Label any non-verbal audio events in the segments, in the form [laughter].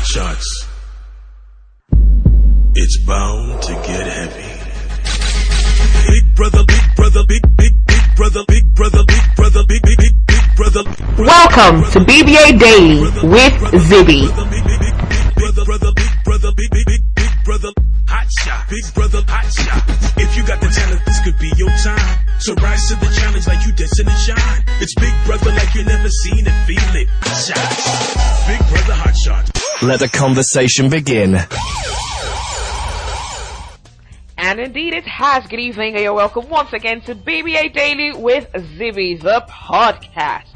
Hot shots. It's bound to get heavy. Big brother, big brother, big, big, big brother, big brother, big brother, big, big, big, big brother. Welcome to BBA Daily with Zibby. Big, big, big, big brother, brother, big brother, big, big, big, big brother. Hot shot, big brother, hot shot. If you got the talent, this could be your time. So rise to the challenge like you destined to shine. It's big brother like you never seen it, feel it. Hot shots. Let the conversation begin. And indeed it has. Good evening and you're welcome once again to BBA Daily with Zibby, the podcast.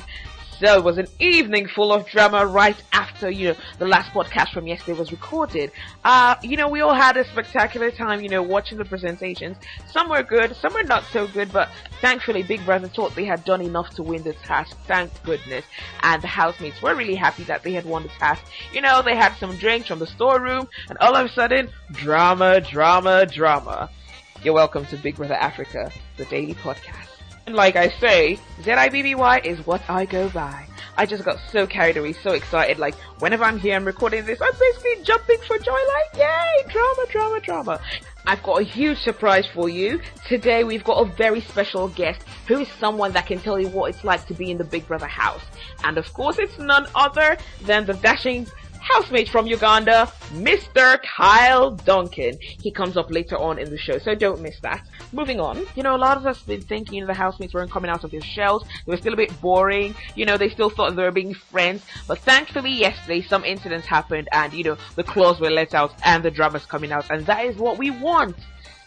It was an evening full of drama right after, you know, the last podcast from yesterday was recorded. Uh, you know, we all had a spectacular time, you know, watching the presentations. Some were good, some were not so good, but thankfully Big Brother thought they had done enough to win the task. Thank goodness. And the housemates were really happy that they had won the task. You know, they had some drinks from the storeroom, and all of a sudden, drama, drama, drama. You're welcome to Big Brother Africa, the daily podcast. And like I say, Z-I-B-B-Y is what I go by. I just got so carried away, so excited. Like, whenever I'm here and recording this, I'm basically jumping for joy, like, yay! Drama, drama, drama. I've got a huge surprise for you. Today we've got a very special guest who is someone that can tell you what it's like to be in the Big Brother house. And of course it's none other than the dashing housemate from Uganda, Mr. Kyle Duncan. He comes up later on in the show, so don't miss that. Moving on, you know, a lot of us have been thinking the housemates weren't coming out of their shells. They were still a bit boring. You know, they still thought they were being friends. But thankfully, yesterday, some incidents happened and, you know, the claws were let out and the drama's coming out. And that is what we want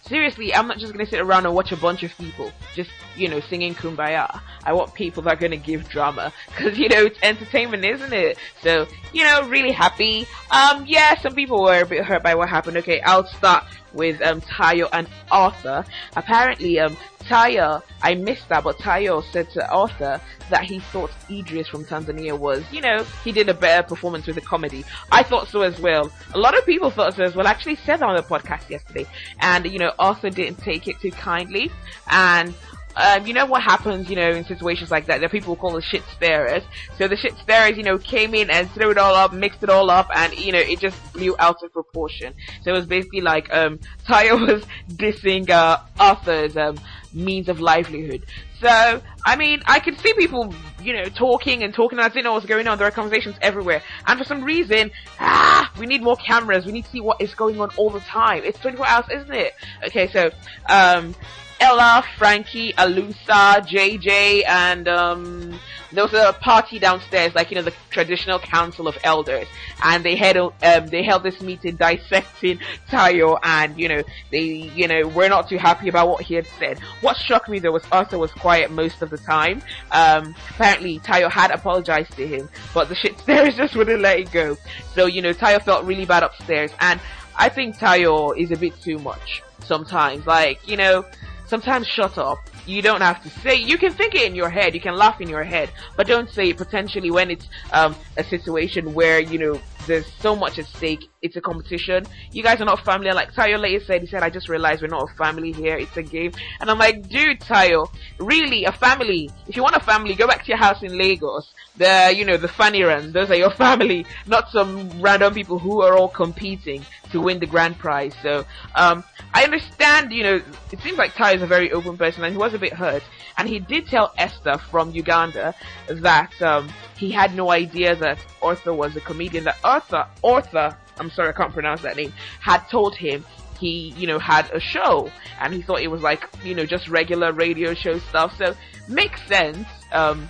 seriously, I'm not just gonna sit around and watch a bunch of people just, you know, singing kumbaya. I want people that are gonna give drama. [laughs] Cause, you know, it's entertainment, isn't it? So, you know, really happy. Um, yeah, some people were a bit hurt by what happened. Okay, I'll start with, um, Tayo and Arthur. Apparently, um, Tayo, I missed that, but Tayo said to Arthur that he thought Idris from Tanzania was, you know, he did a better performance with the comedy. I thought so as well. A lot of people thought so as well. I actually said that on the podcast yesterday. And, you know, Arthur didn't take it too kindly. And um, you know what happens, you know, in situations like that? There are people who call the shit stirrers. So the shit stirrers, you know, came in and threw it all up, mixed it all up, and you know, it just blew out of proportion. So it was basically like um, [laughs] was dissing uh, Arthur's um, means of livelihood. So, I mean, I could see people, you know, talking and talking. I didn't know what was going on. There are conversations everywhere. And for some reason, ah, we need more cameras. We need to see what is going on all the time. It's 24 hours, isn't it? Okay, so, um, Ella, Frankie, Alusa, JJ, and um, there was a party downstairs, like you know the traditional council of elders, and they had um, they held this meeting dissecting [laughs] Tayo, and you know they you know were not too happy about what he had said. What struck me though was Arthur was quiet most of the time. Um, apparently Tayo had apologized to him, but the shit [laughs] stairs just wouldn't let it go. So you know Tayo felt really bad upstairs, and I think Tayo is a bit too much sometimes. Like you know sometimes shut up. You don't have to say. You can think it in your head. You can laugh in your head, but don't say it potentially when it's um, a situation where you know there's so much at stake. It's a competition. You guys are not family. Like Tayo later said, he said, "I just realized we're not a family here. It's a game." And I'm like, dude, Tayo, really a family? If you want a family, go back to your house in Lagos. The you know the Fanirans. Those are your [laughs] family, not some random people who are all competing to win the grand prize. So um, I understand, you know, it seems like Ty is a very open person and he was a bit hurt. And he did tell Esther from Uganda that um, he had no idea that Arthur was a comedian, that Arthur, Arthur, I'm sorry, I can't pronounce that name, had told him he, you know, had a show and he thought it was like, you know, just regular radio show stuff. So makes sense. Um,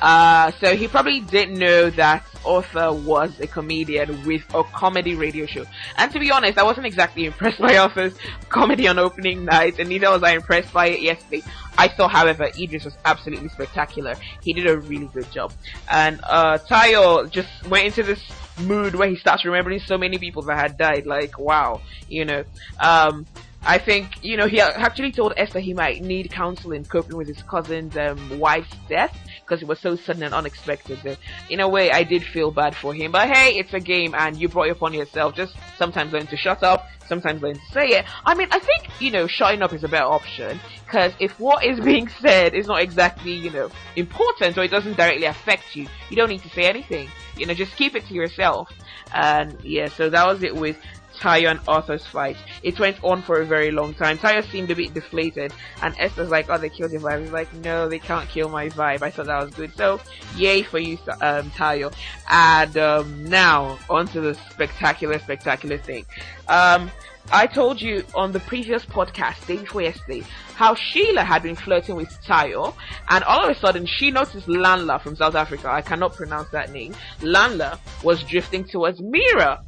uh, so he probably didn't know that Arthur was a comedian with a comedy radio show. And to be honest, I wasn't exactly [laughs] impressed by Arthur's comedy on opening night, and neither was I impressed by it yesterday. I thought, however, Idris was absolutely spectacular. He did a really good job. And, uh, Tayo just went into this mood where he starts remembering so many people that had died. Like, wow, you know. Um, I think, you know, he actually told Esther he might need counseling coping with his cousin's um, wife's death because it was so sudden and unexpected. In a way, I did feel bad for him. But hey, it's a game, and you brought it upon yourself. Just sometimes learn to shut up, sometimes learn to say it. I mean, I think you know, shutting up is a better option because if what is [laughs] being said is not exactly you know important or it doesn't directly affect you, you don't need to say anything. You know, just keep it to yourself. And yeah, so that was it with Tayo and Arthur's fight. It went on for a very long time. Tayo seemed a bit deflated, and Esther's like, "Oh, they killed your vibe." He's like, "No, they can't kill my vibe." I thought that was good. So, yay for you, um, Tayo. And um, now on to the spectacular, spectacular thing. Um, I told you on the previous podcast, day before yesterday, how Sheila had been flirting with Tayo, and all of a sudden she noticed Lanla from South Africa. I cannot pronounce that name. Lanla was drifting towards Mira.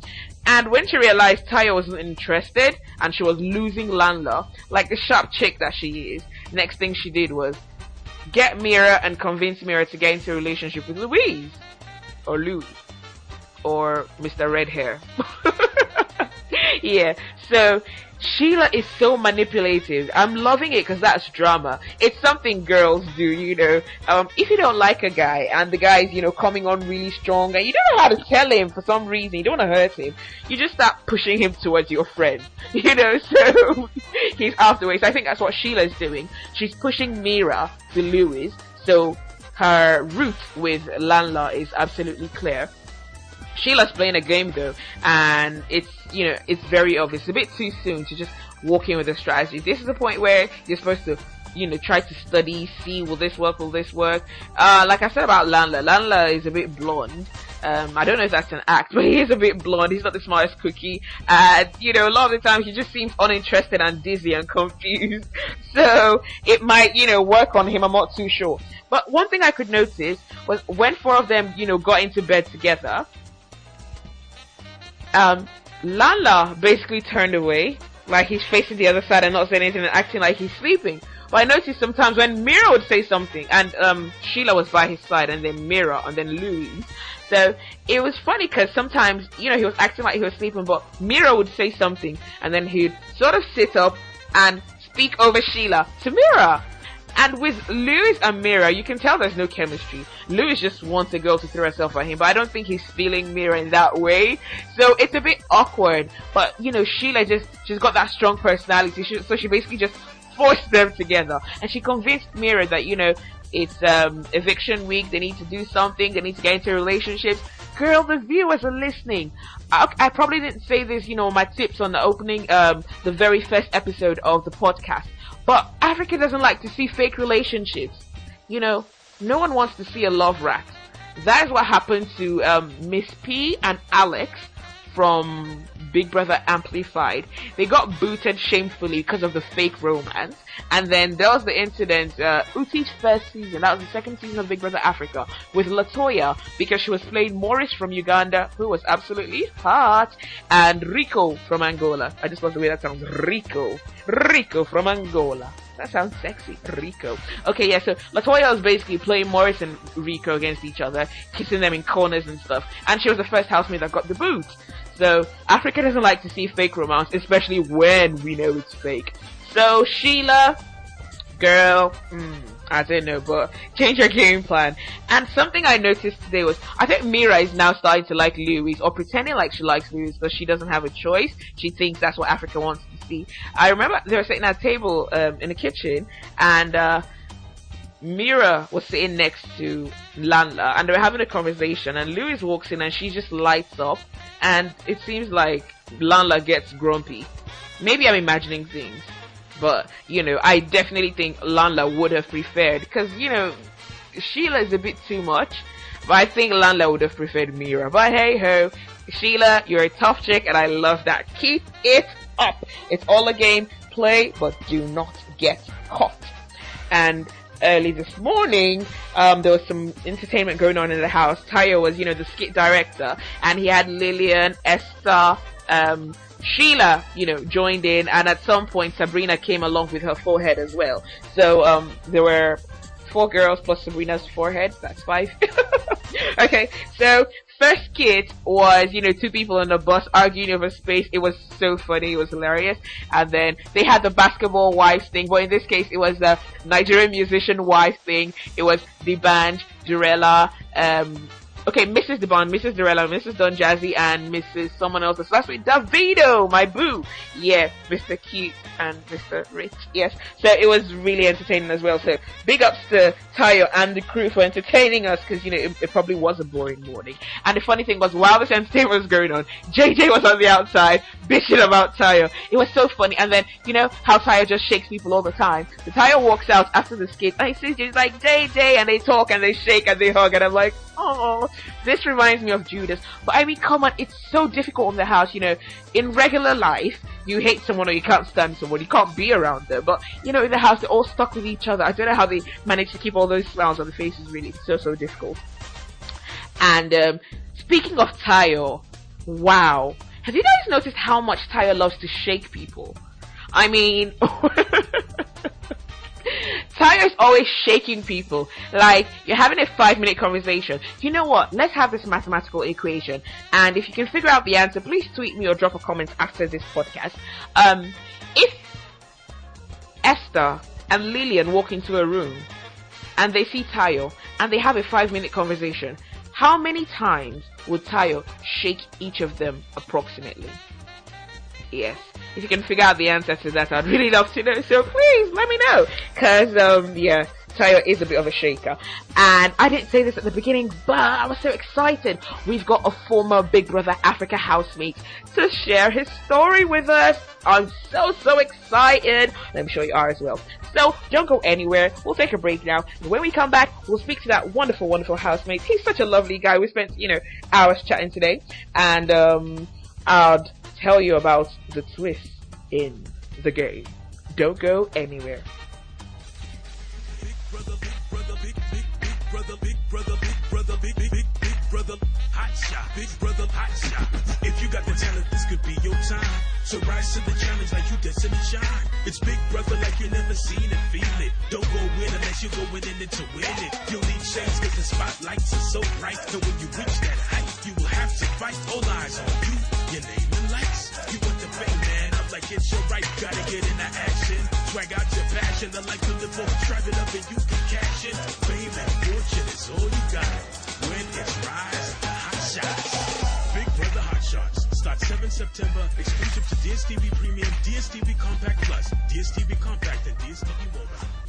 And when she realized Tayo wasn't interested and she was losing Lanla, like the sharp chick that she is, next thing she did was get Mira and convince Mira to get into a relationship with Louise. Or Louis. Or Mr. Red Hair. [laughs] yeah, so Sheila is so manipulative. I'm loving it because that's drama. It's something girls do, you know. Um, if you don't like a guy and the guy's, you know, coming on really strong and you don't know how to tell him for some reason, you don't want to hurt him, you just start pushing him towards your friend, [laughs] you know, so [laughs] he's afterwards. I think that's what Sheila's doing. She's pushing Mira to Louis, so her route with Lanla is absolutely clear. Sheila's playing a game though, and it's you know it's very obvious. It's a bit too soon to just walk in with a strategy. This is the point where you're supposed to you know try to study, see will this work, will this work. Uh, like I said about Lanla, Lanla is a bit blonde. Um, I don't know if that's an act, [laughs] but he is a bit blonde. He's not the smartest cookie, and you know a lot of the time he just seems uninterested and dizzy and [laughs] confused. So it might you know work on him. I'm not too sure. But one thing I could notice was when four of them you know got into bed together um, Lala basically turned away, like he's facing the other side and not saying anything and acting like he's sleeping. But I noticed sometimes when Mira would say something, and um, Sheila was by his side, and then Mira, and then Louise. So it was funny because sometimes, you know, he was acting like he was sleeping, but Mira would say something, and then he'd sort of sit up and speak over Sheila to Mira. And with Louis and Mira, you can tell there's no chemistry. Louis just wants a girl to throw herself at him, but I don't think he's feeling Mira in that way. So it's a bit awkward. But you know, Sheila just she's got that strong personality, she, so she basically just forced them together, and she convinced Mira that you know it's um, eviction week. They need to do something. They need to get into relationships. Girl, the viewers are listening. I, I probably didn't say this, you know, my tips on the opening, um, the very first episode of the podcast. But Africa doesn't like to see fake relationships. You know, no one wants to see a love rat. That is what happened to um, Miss P and Alex from Big Brother Amplified. They got booted shamefully because of the fake romance. And then there was the incident, uh, Uti's first season, that was the second season of Big Brother Africa, with Latoya, because she was playing Morris from Uganda, who was absolutely hot, and Rico from Angola. I just love the way that sounds. Rico. Rico from Angola. That sounds sexy. Rico. Okay, yeah, so Latoya was basically playing Morris and Rico against each other, kissing them in corners and stuff. And she was the first housemate that got the boot. So Africa doesn't like to see fake romance, especially when we know it's fake. So Sheila, girl, hmm, I don't know, but change your game plan. And something I noticed today was, I think Mira is now starting to like Louis, or pretending like she likes Louis, but she doesn't have a choice. She thinks that's what Africa wants to see. I remember they were sitting at a table um, in the kitchen, and uh, Mira was sitting next to Lanla and they were having a conversation and Louis walks in and she just lights up and it seems like Lanla gets grumpy. Maybe I'm imagining things, but you know, I definitely think Lanla would have preferred because you know, Sheila is a bit too much, but I think Lanla would have preferred Mira. But hey ho, Sheila, you're a tough chick and I love that. Keep it up. It's all a game. Play, but do not get caught. And early this morning, um, there was some entertainment going on in the house. Tayo was, you know, the skit director, and he had Lillian, Esther, um, Sheila, you know, joined in, and at some point Sabrina came along with her forehead as well. So um, there were four girls plus Sabrina's forehead. That's five. [laughs] okay, so first skit was, you know, two people on a bus arguing over space. It was so funny. It was hilarious. And then they had the basketball wives thing, but in this case, it was the Nigerian musician wife thing. It was the band Durella, um, okay, Mrs. DeBond, Mrs. Durella, Mrs. Don Jazzy, and Mrs. someone else. Last week, Davido, my boo. Yeah, Mr. Cute and Mr. Rich. Yes. So it was really entertaining as well. So big ups to Tayo and the crew for entertaining us because, you know, it, it, probably was a boring morning. And the funny thing was, while this entertainment was going on, JJ was on the outside bitching about Tayo. It was so funny. And then, you know, how Tayo just shakes people all the time. The Tayo walks out after the skit and he sees JJ's like, JJ, and they talk and they shake and they hug and I'm like, oh, this reminds me of Judas. But I mean, come on, it's so difficult in the house, you know, in regular life, you hate someone or you can't stand someone, you can't be around them. But you know, in the house, they're all stuck with each other. I don't know how they manage to keep all those smiles on the faces. Really, so so difficult. And um, speaking of Tayo, wow, have you guys noticed how much Tayo loves to shake people? I mean. [laughs] Tayo's always shaking people. Like, you're having a five minute conversation. You know what? Let's have this mathematical equation. And if you can figure out the answer, please tweet me or drop a comment after this podcast. Um, if Esther and Lillian walk into a room and they see Tayo and they have a five minute conversation, how many times would Tayo shake each of them approximately? Yes if you can figure out the answer to that, I'd really love to know. So please let me know. Cause, um, yeah, Tayo is a bit of a shaker. And I didn't say this at the beginning, but I was so excited. We've got a former Big Brother Africa housemate to share his story with us. I'm so, so excited. I'm sure you are as well. So don't go anywhere. We'll take a break now. And when we come back, we'll speak to that wonderful, wonderful housemate. He's such a lovely guy. We spent, you know, hours chatting today. And, um, I'd tell you about the twist in the game. Don't go anywhere. Hot shot, big brother, hot shot. If you got the talent, this could be your time. So rise to the challenge like you destined to shine. It's big brother like you never seen feel it. Don't go win unless you're in it to win it. You'll need shades cause the spotlights are so bright. When you reach that height, you will have to fight. All eyes on you, your name and lights. You want the fame, man I'm like it's your right. Gotta get into action. Swag out your passion. The life to live for. Drive it up and you can cash it. Fame and fortune is all you got. When it's rise, hot shots. Big Brother Hot Shots. Start 7 September. Exclusive to DSTV Premium, DSTV Compact Plus, DSTV Compact, and DSTV Mobile.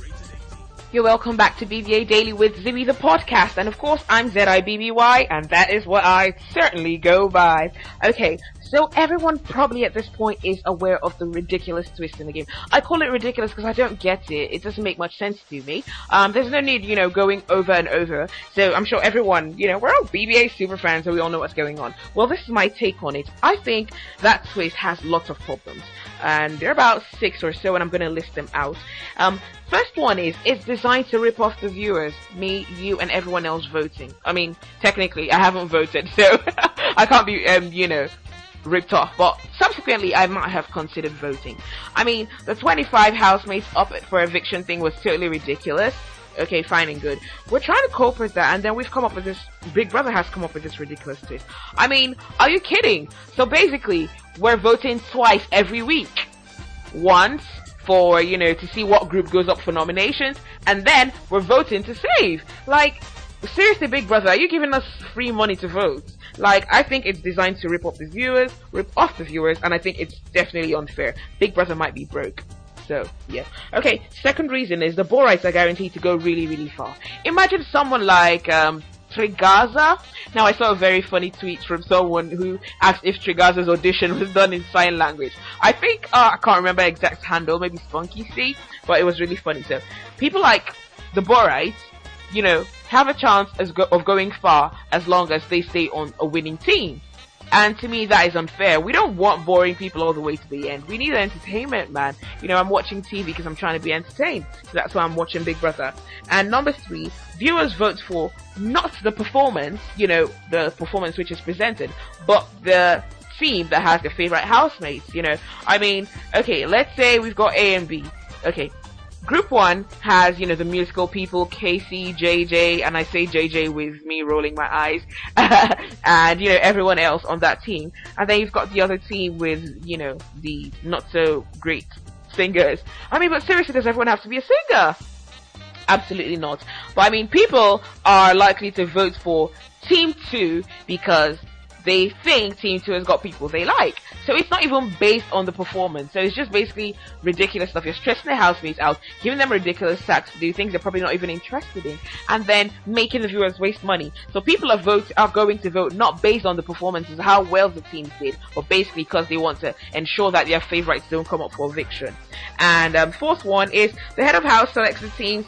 You're welcome back to BBA Daily with Zibby the podcast, and of course I'm ZIBBY, and that is what I certainly go by. Okay, so everyone probably at this point is aware of the ridiculous twist in the game. I call it ridiculous because I don't get it. It doesn't make much sense to me. Um, there's no need, you know, going over and over. So I'm sure everyone, you know, we're all BBA super fans, so we all know what's going on. Well, this is my take on it. I think that twist has lots of problems. And there are about six or so, and I'm going to list them out. Um, first one is, it's designed to rip off the viewers, me, you, and everyone else voting. I mean, technically, I haven't voted, [laughs] so [laughs] I can't be, um, you know, ripped off, but subsequently I might have considered voting. I mean, the 25 housemates up for eviction thing was totally ridiculous. Okay, fine and good. We're trying to cope with that, and then we've come up with this. Big Brother has come up with this ridiculous twist. I mean, are you kidding? So basically, we're voting twice every week. Once for, you know, to see what group goes up for nominations, and then we're voting to save. Like, seriously, Big Brother, are you giving us free money to vote? Like, I think it's designed to rip off the viewers, rip off the viewers, and I think it's definitely unfair. Big Brother might be broke. So, yeah. Okay, second reason is the Borites are guaranteed to go really, really far. Imagine someone like, um, Trigaza. Now I saw a very funny tweet from someone who asked if Trigaza's audition was done in sign language. I think, uh, I can't remember exact handle, maybe Spunky C, but it was really funny. So, people like the Borites you know, have a chance go- of going far as long as they stay on a winning team. And to me, that is unfair. We don't want boring people all the way to the end. We need entertainment, man. You know, I'm watching TV because I'm trying to be entertained. So that's why I'm watching Big Brother. And number three, viewers vote for not the performance, you know, the performance which is presented, but the team that has their favorite housemates, you know. I mean, okay, let's say we've got A and B. Okay, Group one has, you know, the musical people, Casey, JJ, and I say JJ with me rolling my eyes, [laughs] and, you know, everyone else on that team. And then you've got the other team with, you know, the not so great singers. I mean, but seriously, does everyone have to be a singer? Absolutely not. But I mean, people are likely to vote for Team 2 because they think Team 2 has got people they like. So it's not even based on the performance. So it's just basically ridiculous stuff. You're stressing the housemates out, giving them ridiculous tasks to do things they're probably not even interested in, and then making the viewers waste money. So people are vote are going to vote not based on the performances, how well the teams did, but basically because they want to ensure that their favorites don't come up for eviction. And um, fourth one is the head of house selects the teams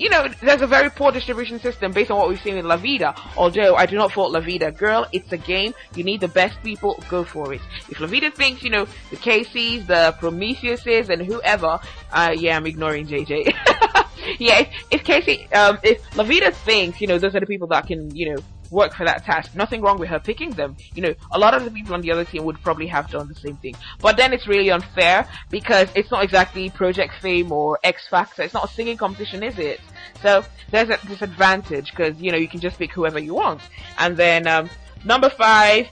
you know, there's a very poor distribution system based on what we've seen in La Vida. Although I do not fault La Vida. Girl, it's a game. You need the best people. Go for it. If La Vida thinks, you know, the Casey's, the Prometheuses, and whoever, uh, yeah, I'm ignoring JJ. [laughs] yeah, if, if Casey, um, if La Vida thinks, you know, those are the people that can, you know, work for that task. Nothing wrong with her picking them. You know, a lot of the people on the other team would probably have done the same thing. But then it's really unfair because it's not exactly Project Fame or X Factor. It's not a singing competition, is it? So there's a disadvantage because, you know, you can just pick whoever you want. And then, um, number five,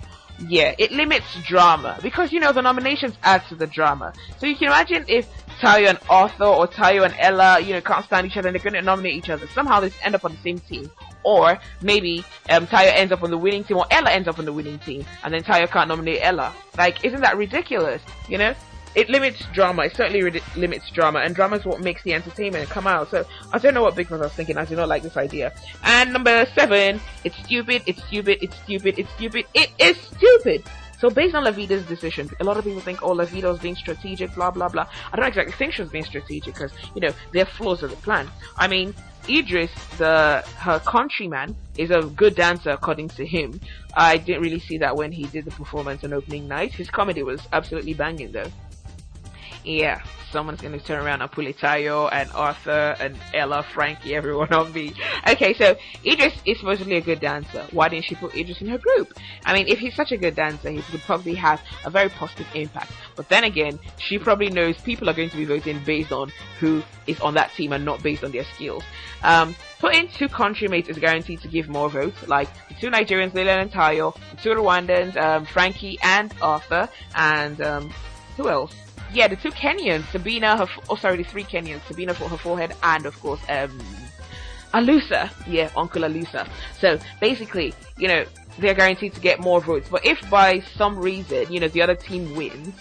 yeah, it limits drama because you know the nominations add to the drama. So you can imagine if Tayo and Arthur or Tayo and Ella, you know, can't stand each other and they're going to nominate each other. Somehow they end up on the same team. Or maybe um, ends up on the winning team or Ella ends up on the winning team and then Tayo can't nominate Ella. Like, isn't that ridiculous? You know? It limits drama. It certainly re- limits drama, and drama is what makes the entertainment come out. So I don't know what Big Brother was thinking. I do not like this idea. And number seven, it's stupid. It's stupid. It's stupid. It's stupid. It is stupid. So based on La Vida's decision, a lot of people think, oh, La Vida was being strategic, blah, blah, blah. I don't exactly think she was being strategic because, you know, there are flaws of the plan. I mean, Idris, the her countryman, is a good dancer according to him. I didn't really see that when he did the performance on opening night. His comedy was absolutely banging though yeah, someone's gonna turn around and pull Tayo and Arthur and Ella, Frankie, everyone on me. Okay, so Idris is supposedly a good dancer. Why didn't she put Idris in her group? I mean, if he's such a good dancer, he would probably have a very positive impact. But then again, she probably knows people are going to be voting based on who is on that team and not based on their skills. Um, putting two country mates is guaranteed to give more votes, like the two Nigerians, Lilian and Tayo, the two Rwandans, um, Frankie and Arthur, and um, who else? Yeah, the two Kenyans, Sabina, her, oh sorry, the three Kenyans, Sabina for her forehead, and of course, um, Alusa, yeah, Uncle Alusa. So basically, you know, they're guaranteed to get more votes. But if by some reason, you know, the other team wins,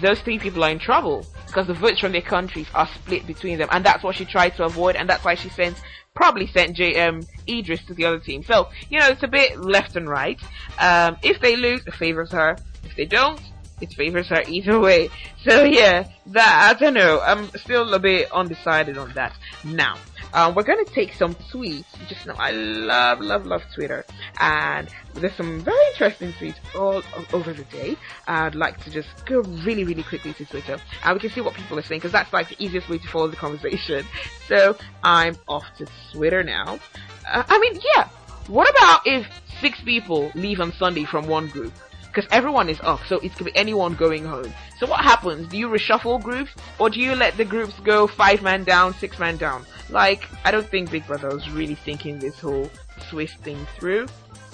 those three people are in trouble because the votes from their countries are split between them, and that's what she tried to avoid, and that's why she sent probably sent J um Idris to the other team. So you know, it's a bit left and right. Um, if they lose, it favors her. If they don't, it favors her either way. So yeah, that I don't know. I'm still a bit undecided on that. Now, um, we're gonna take some tweets. Just know I love, love, love Twitter, and there's some very interesting tweets all over the day. I'd like to just go really, really quickly to Twitter, and we can see what people are saying because that's like the easiest way to follow the conversation. [laughs] So I'm off to Twitter now. Uh, I mean, yeah. What about if six people leave on Sunday from one group? Because everyone is off, so it could be anyone going home. So what happens? Do you reshuffle groups, or do you let the groups go five man down, six man down? Like, I don't think Big Brother was really thinking this whole twist thing through.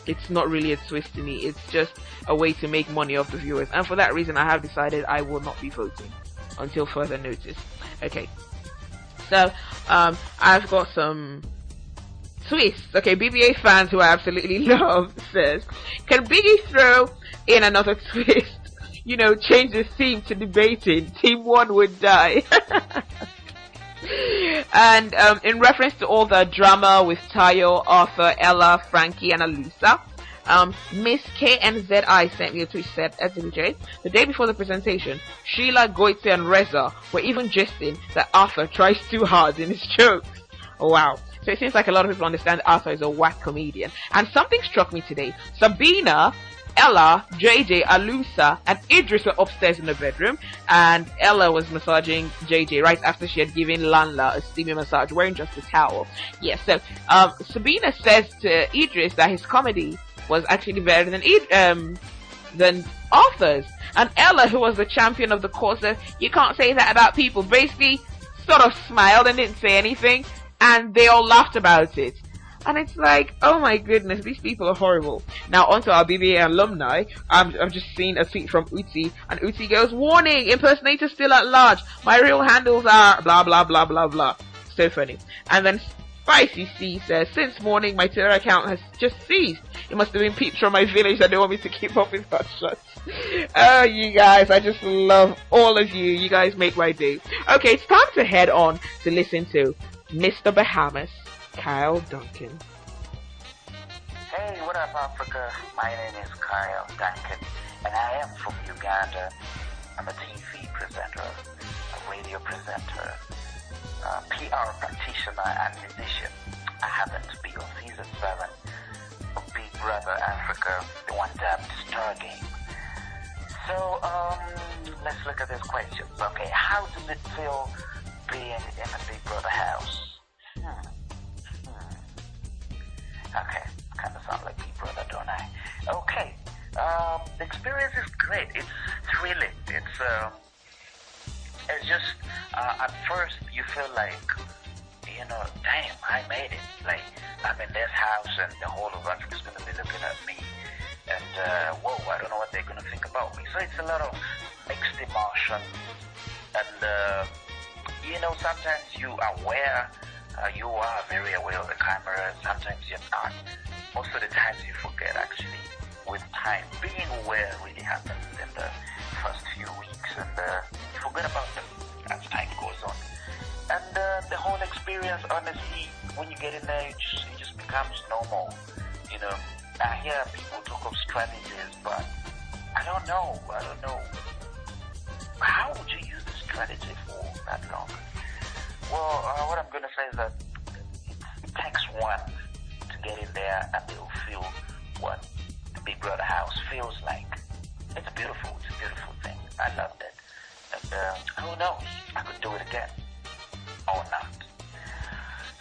It's not really a twist to me, it's just a way to make money off the viewers. And for that reason, I have decided I will not be voting until further notice. Okay. So, um, I've got some twists. Okay, BBA fans who I absolutely [laughs] love says, can Biggie throw in another twist? You know, change the theme to debating. Team one would die. [laughs] and um, in reference to all the drama with Tayo, Arthur, Ella, Frankie, and Alusa, um, Miss KNZI sent me a tweet said, SWJ, the day before the presentation, Sheila, Goite, and Reza were even jesting that Arthur tries too hard in his [laughs] jokes. Oh, wow. So it seems like a lot of people understand Arthur is a whack comedian. And something struck me today. Sabina Ella, JJ, Alusa, and Idris were upstairs in the bedroom, and Ella was massaging JJ right after she had given Lanla a steamy massage, wearing just a towel. Yes, so um, Sabina says to Idris that his comedy was actually better than um, than Arthur's, and Ella, who was the champion of the course, said, "You can't say that about people." Basically, sort of smiled and didn't say anything, and they all laughed about it. And it's like, oh my goodness, these people are horrible. Now onto our BBA alumni. I'm, I've just seen a tweet from Uzi, and Uzi goes, warning, impersonator still at large. My real handles are blah blah blah blah blah. So funny. And then Spicy C says, since morning my Twitter account has just ceased. It must have been peeps from my village that they want me to keep up with hot shots. oh, you guys, I just love all of you. You guys make my day. Okay, it's time to head on to listen to Mr. Bahamas, Kyle Duncan. Hey, what up, Africa? My name is Kyle Duncan, and I am from Uganda. I'm a TV presenter, a radio presenter, a PR practitioner, and musician. I happen to be on season 7 of Big Brother Africa, the one dubbed Star Game. So, um, let's look at these questions. Okay, how does it feel being in the Big Brother house? Hmm. Hmm. Okay, kind of sound like Big Brother, don't I? Okay, um, the experience is great. It's thrilling. It's um, it's just uh, at first you feel like you know, damn, I made it. Like I'm in this house and the whole of Africa's gonna be looking at me. And uh, whoa, I don't know what they're gonna think about me. So it's a lot of mixed emotion. And uh, you know, sometimes you are aware, uh, you are very aware of the camera. Sometimes you're not. Most of the times you forget actually. With time, being aware really happens in the first few weeks, and uh, you forget about them as time goes on. And uh, the whole experience, honestly, when you get in there, it just, it just becomes normal. You know, I hear people talk of strategies, but I don't know. I don't know. How would you use the strategy Well, uh, what I'm going to say is that it, it takes one to get in there and they'll feel what the Big Brother house feels like. It's beautiful. It's a beautiful thing. I loved it. And uh, who knows? I could do it again or not.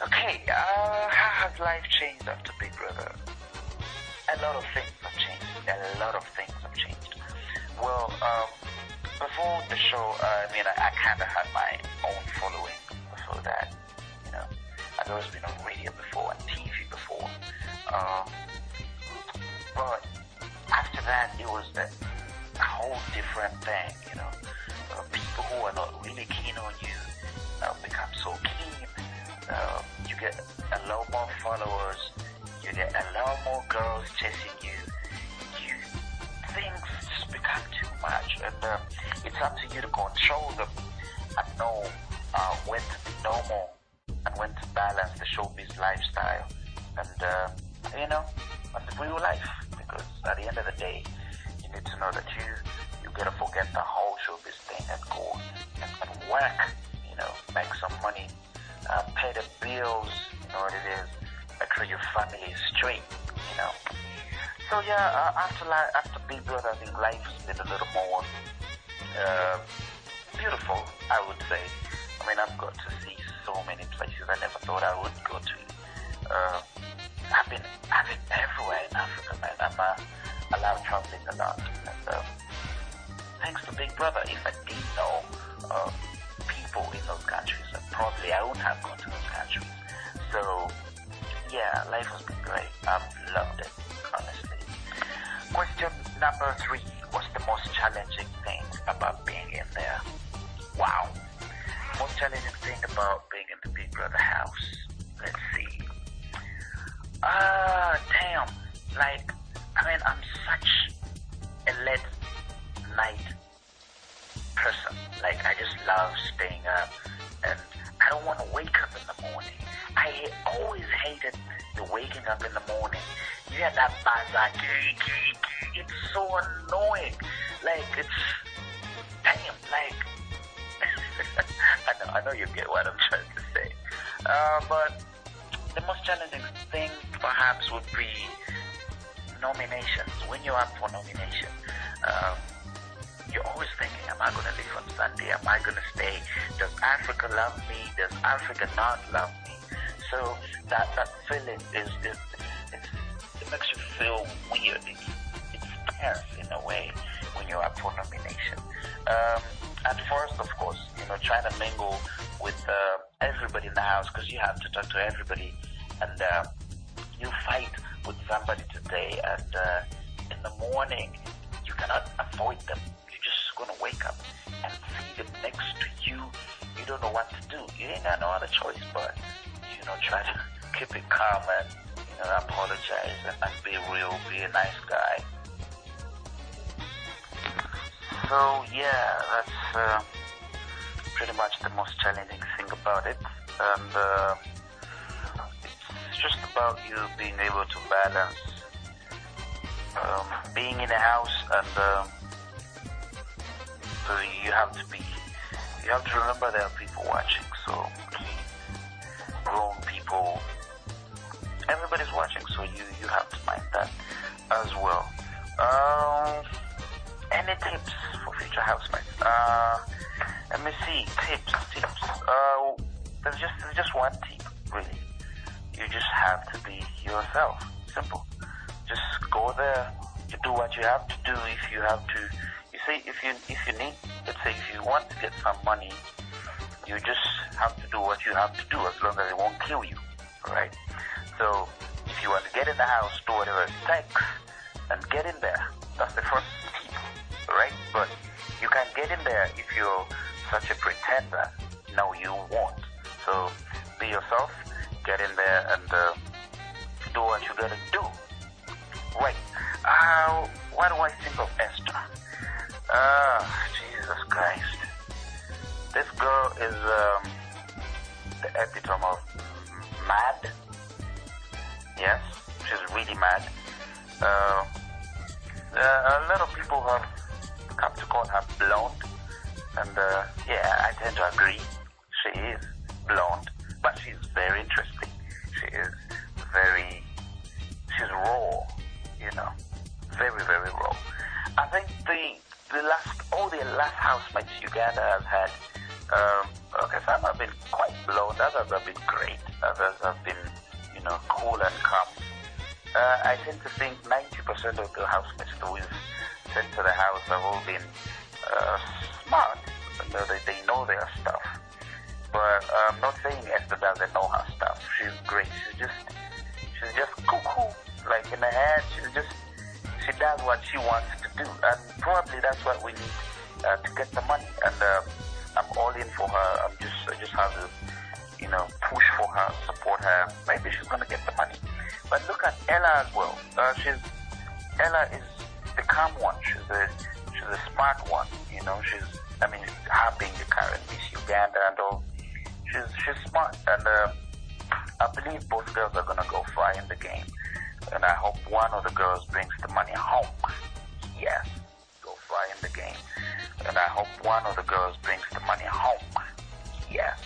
Okay, uh, how has life changed after Big Brother? A lot of things have changed. A lot of things have changed. Well, um, before the show, uh, I mean, I, I kind of had my own following before that. You know, I'd always been on radio before and TV before. Um, but after that, it was a, whole different thing. You know, uh, people who are not really keen on you uh, become so keen. Uh, you get a lot more followers. You get a lot more girls chasing you. You things just become too much, and uh, it's up to you to control them and know uh, when to be normal and when to balance the showbiz lifestyle and uh, you know and the real life. Because at the end of the day, you need to know that you you gotta forget the whole showbiz thing and go and, and work. You know, make some money, uh, pay the bills. You know what it is. Make sure your family is straight. You know. So yeah, uh, after li- after Big Brother, I think life has been a little more uh, beautiful. I would say. I mean, I've got to see so many places I never thought I would go to. Uh, I've been, I've been everywhere in Africa, man. I'm uh, I love traveling a lot, and uh, thanks to Big Brother, if I didn't know uh, people in those countries, then probably I wouldn't have gone to those countries. So, yeah, life has been great. I've loved it, honestly. Question number three: What's the most challenging about being in there? Wow. Most challenging thing about being in the Big Brother house. Let's see. Ah, damn. Like, I mean, I'm such a late night person. Like, I just love staying up, and I don't want to wake up in the morning. I always hated the waking up in the morning. You hear that gee, gee. it's so annoying. Like, it's, like, [laughs] I know, I know you get what I'm trying to say. Uh, but the most challenging thing perhaps would be nominations. When you're up for nomination, um, you're always thinking, am I going to leave on Sunday? Am I going to stay? Does Africa love me? Does Africa not love me? So that, that feeling is, is it makes you feel weird. It's tense in a way when you're up for nomination. Um, at first, of course, you know, trying to mingle with uh, everybody in the house because you have to talk to everybody, and uh, you fight with somebody today, and uh, in the morning you cannot avoid them. You're just gonna wake up and see them next to you. You don't know what to do, you ain't got no other choice but, you know, try to [laughs] keep it calm and, you know, apologize and, and be real, be a nice guy. So yeah, that's uh, pretty much the most challenging thing about it, and uh, it's just about you being able to balance um, being in a house and um, so you have to be you have to remember there are people watching so grown people everybody's watching so you you have to mind that as well. Um, any tips future housemates uh, let me see tips tips. Uh, there's just there's just one tip really. You just have to be yourself. Simple. Just go there you do what you have to do if you have to. You see if you if you need let's say if you want to get some money you just have to do what you have to do as long as it won't kill you right? So if you want to get in the house do whatever it takes and get in there. That's the first tip right? But get in there if you're such a pretender no you won't so be yourself get in there and uh, do what you gotta do right uh, what do I think of Esther? Ah, Jesus Christ. This girl is um, the epitome of mad. Yes, she's really mad. Uh, uh, a lot of people have come to call her blonde, and uh, yeah, I tend to agree. She is blonde, but she's very interesting. She is very, she's raw, you know very, very raw. I think the the last all the last housemates Uganda has had, um, okay, some have been quite blonde, others have been great, others have been, you know, cool and calm. Uh, I tend to think 90% of the housemates that we've sent to the house have all been uh, smart. Know, they, they know their stuff. But I'm not saying Esther doesn't know her stuff. She's great. She's just, she's just cuckoo. Like in the head, she's just she does what she wants to do, and probably that's what we need uh, to get the money. And uh, I'm all in for her. I'm just, I just have to, you know, push for her, support her. Maybe she's gonna get the money. But look at Ella as well. Uh, she's Ella is calm one. She's a she's a smart one. You know, she's I mean, her being the current Miss Uganda and all. She's she's smart, and uh, I believe both girls are gonna go far in the game and I hope one of the girls brings the money home. Yes, go fly in the game. And I hope one of the girls brings the money home. Yes.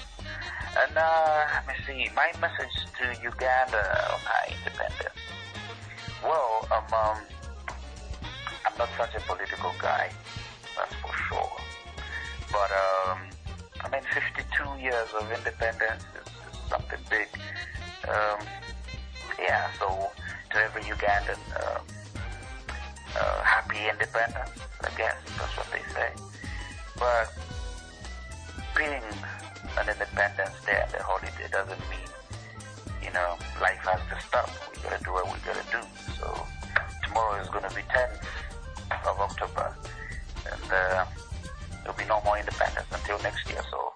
And uh, let me see, my message to Uganda on our independence. Well, um, um, not such a political guy, that's for sure. But um, I mean, 52 years of independence is, something big. Um, yeah, so to every Ugandan uh, uh, happy independence, I guess that's what they say. But being an Independence Day and a holiday doesn't mean, you know, life has to stop. We gotta do what we gotta do. So tomorrow is gonna be 10th of October, and uh, there'll be no more independence until next year. So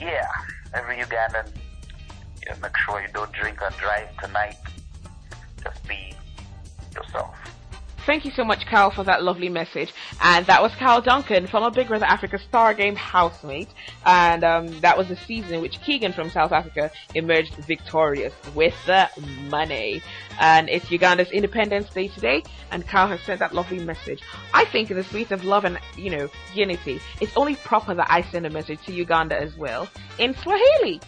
yeah, every Ugandan, make sure you don't drink and drive tonight just be yourself. Thank you so much, Carl, for that lovely message. And that was Carl Duncan from a Big Brother Africa Star Game housemate. And um, that was the season in which Keegan from South Africa emerged victorious with the money. And it's Uganda's Independence Day today, and Carl has sent that lovely message. I think in the spirit of love and, you know, unity, it's only proper that I send a message to Uganda as well in Swahili.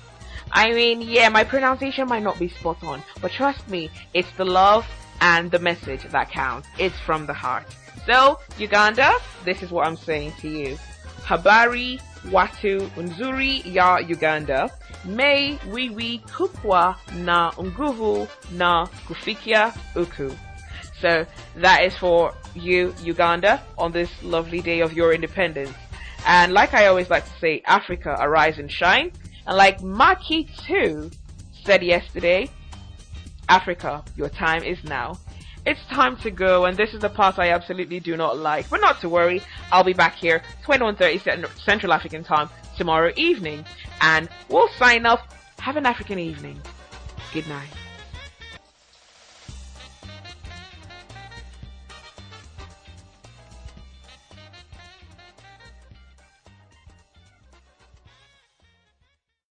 I mean, yeah, my pronunciation might not be spot on, but trust me, it's the love and the message that counts. It's from the heart. So, Uganda, this is what I'm saying to you. Habari watu nzuri ya Uganda. May wiwi kukwa na nguvu na kufikia uku. So that is for you, Uganda, on this lovely day of your independence. And like I always like to say, Africa, arise and shine. And like Maki 2 said yesterday, Africa, your time is now. It's time to go, and this is the part I absolutely do not like. But not to worry, I'll be back here 21:30 Central African Time tomorrow evening. And we'll sign off. Have an African evening. Good night.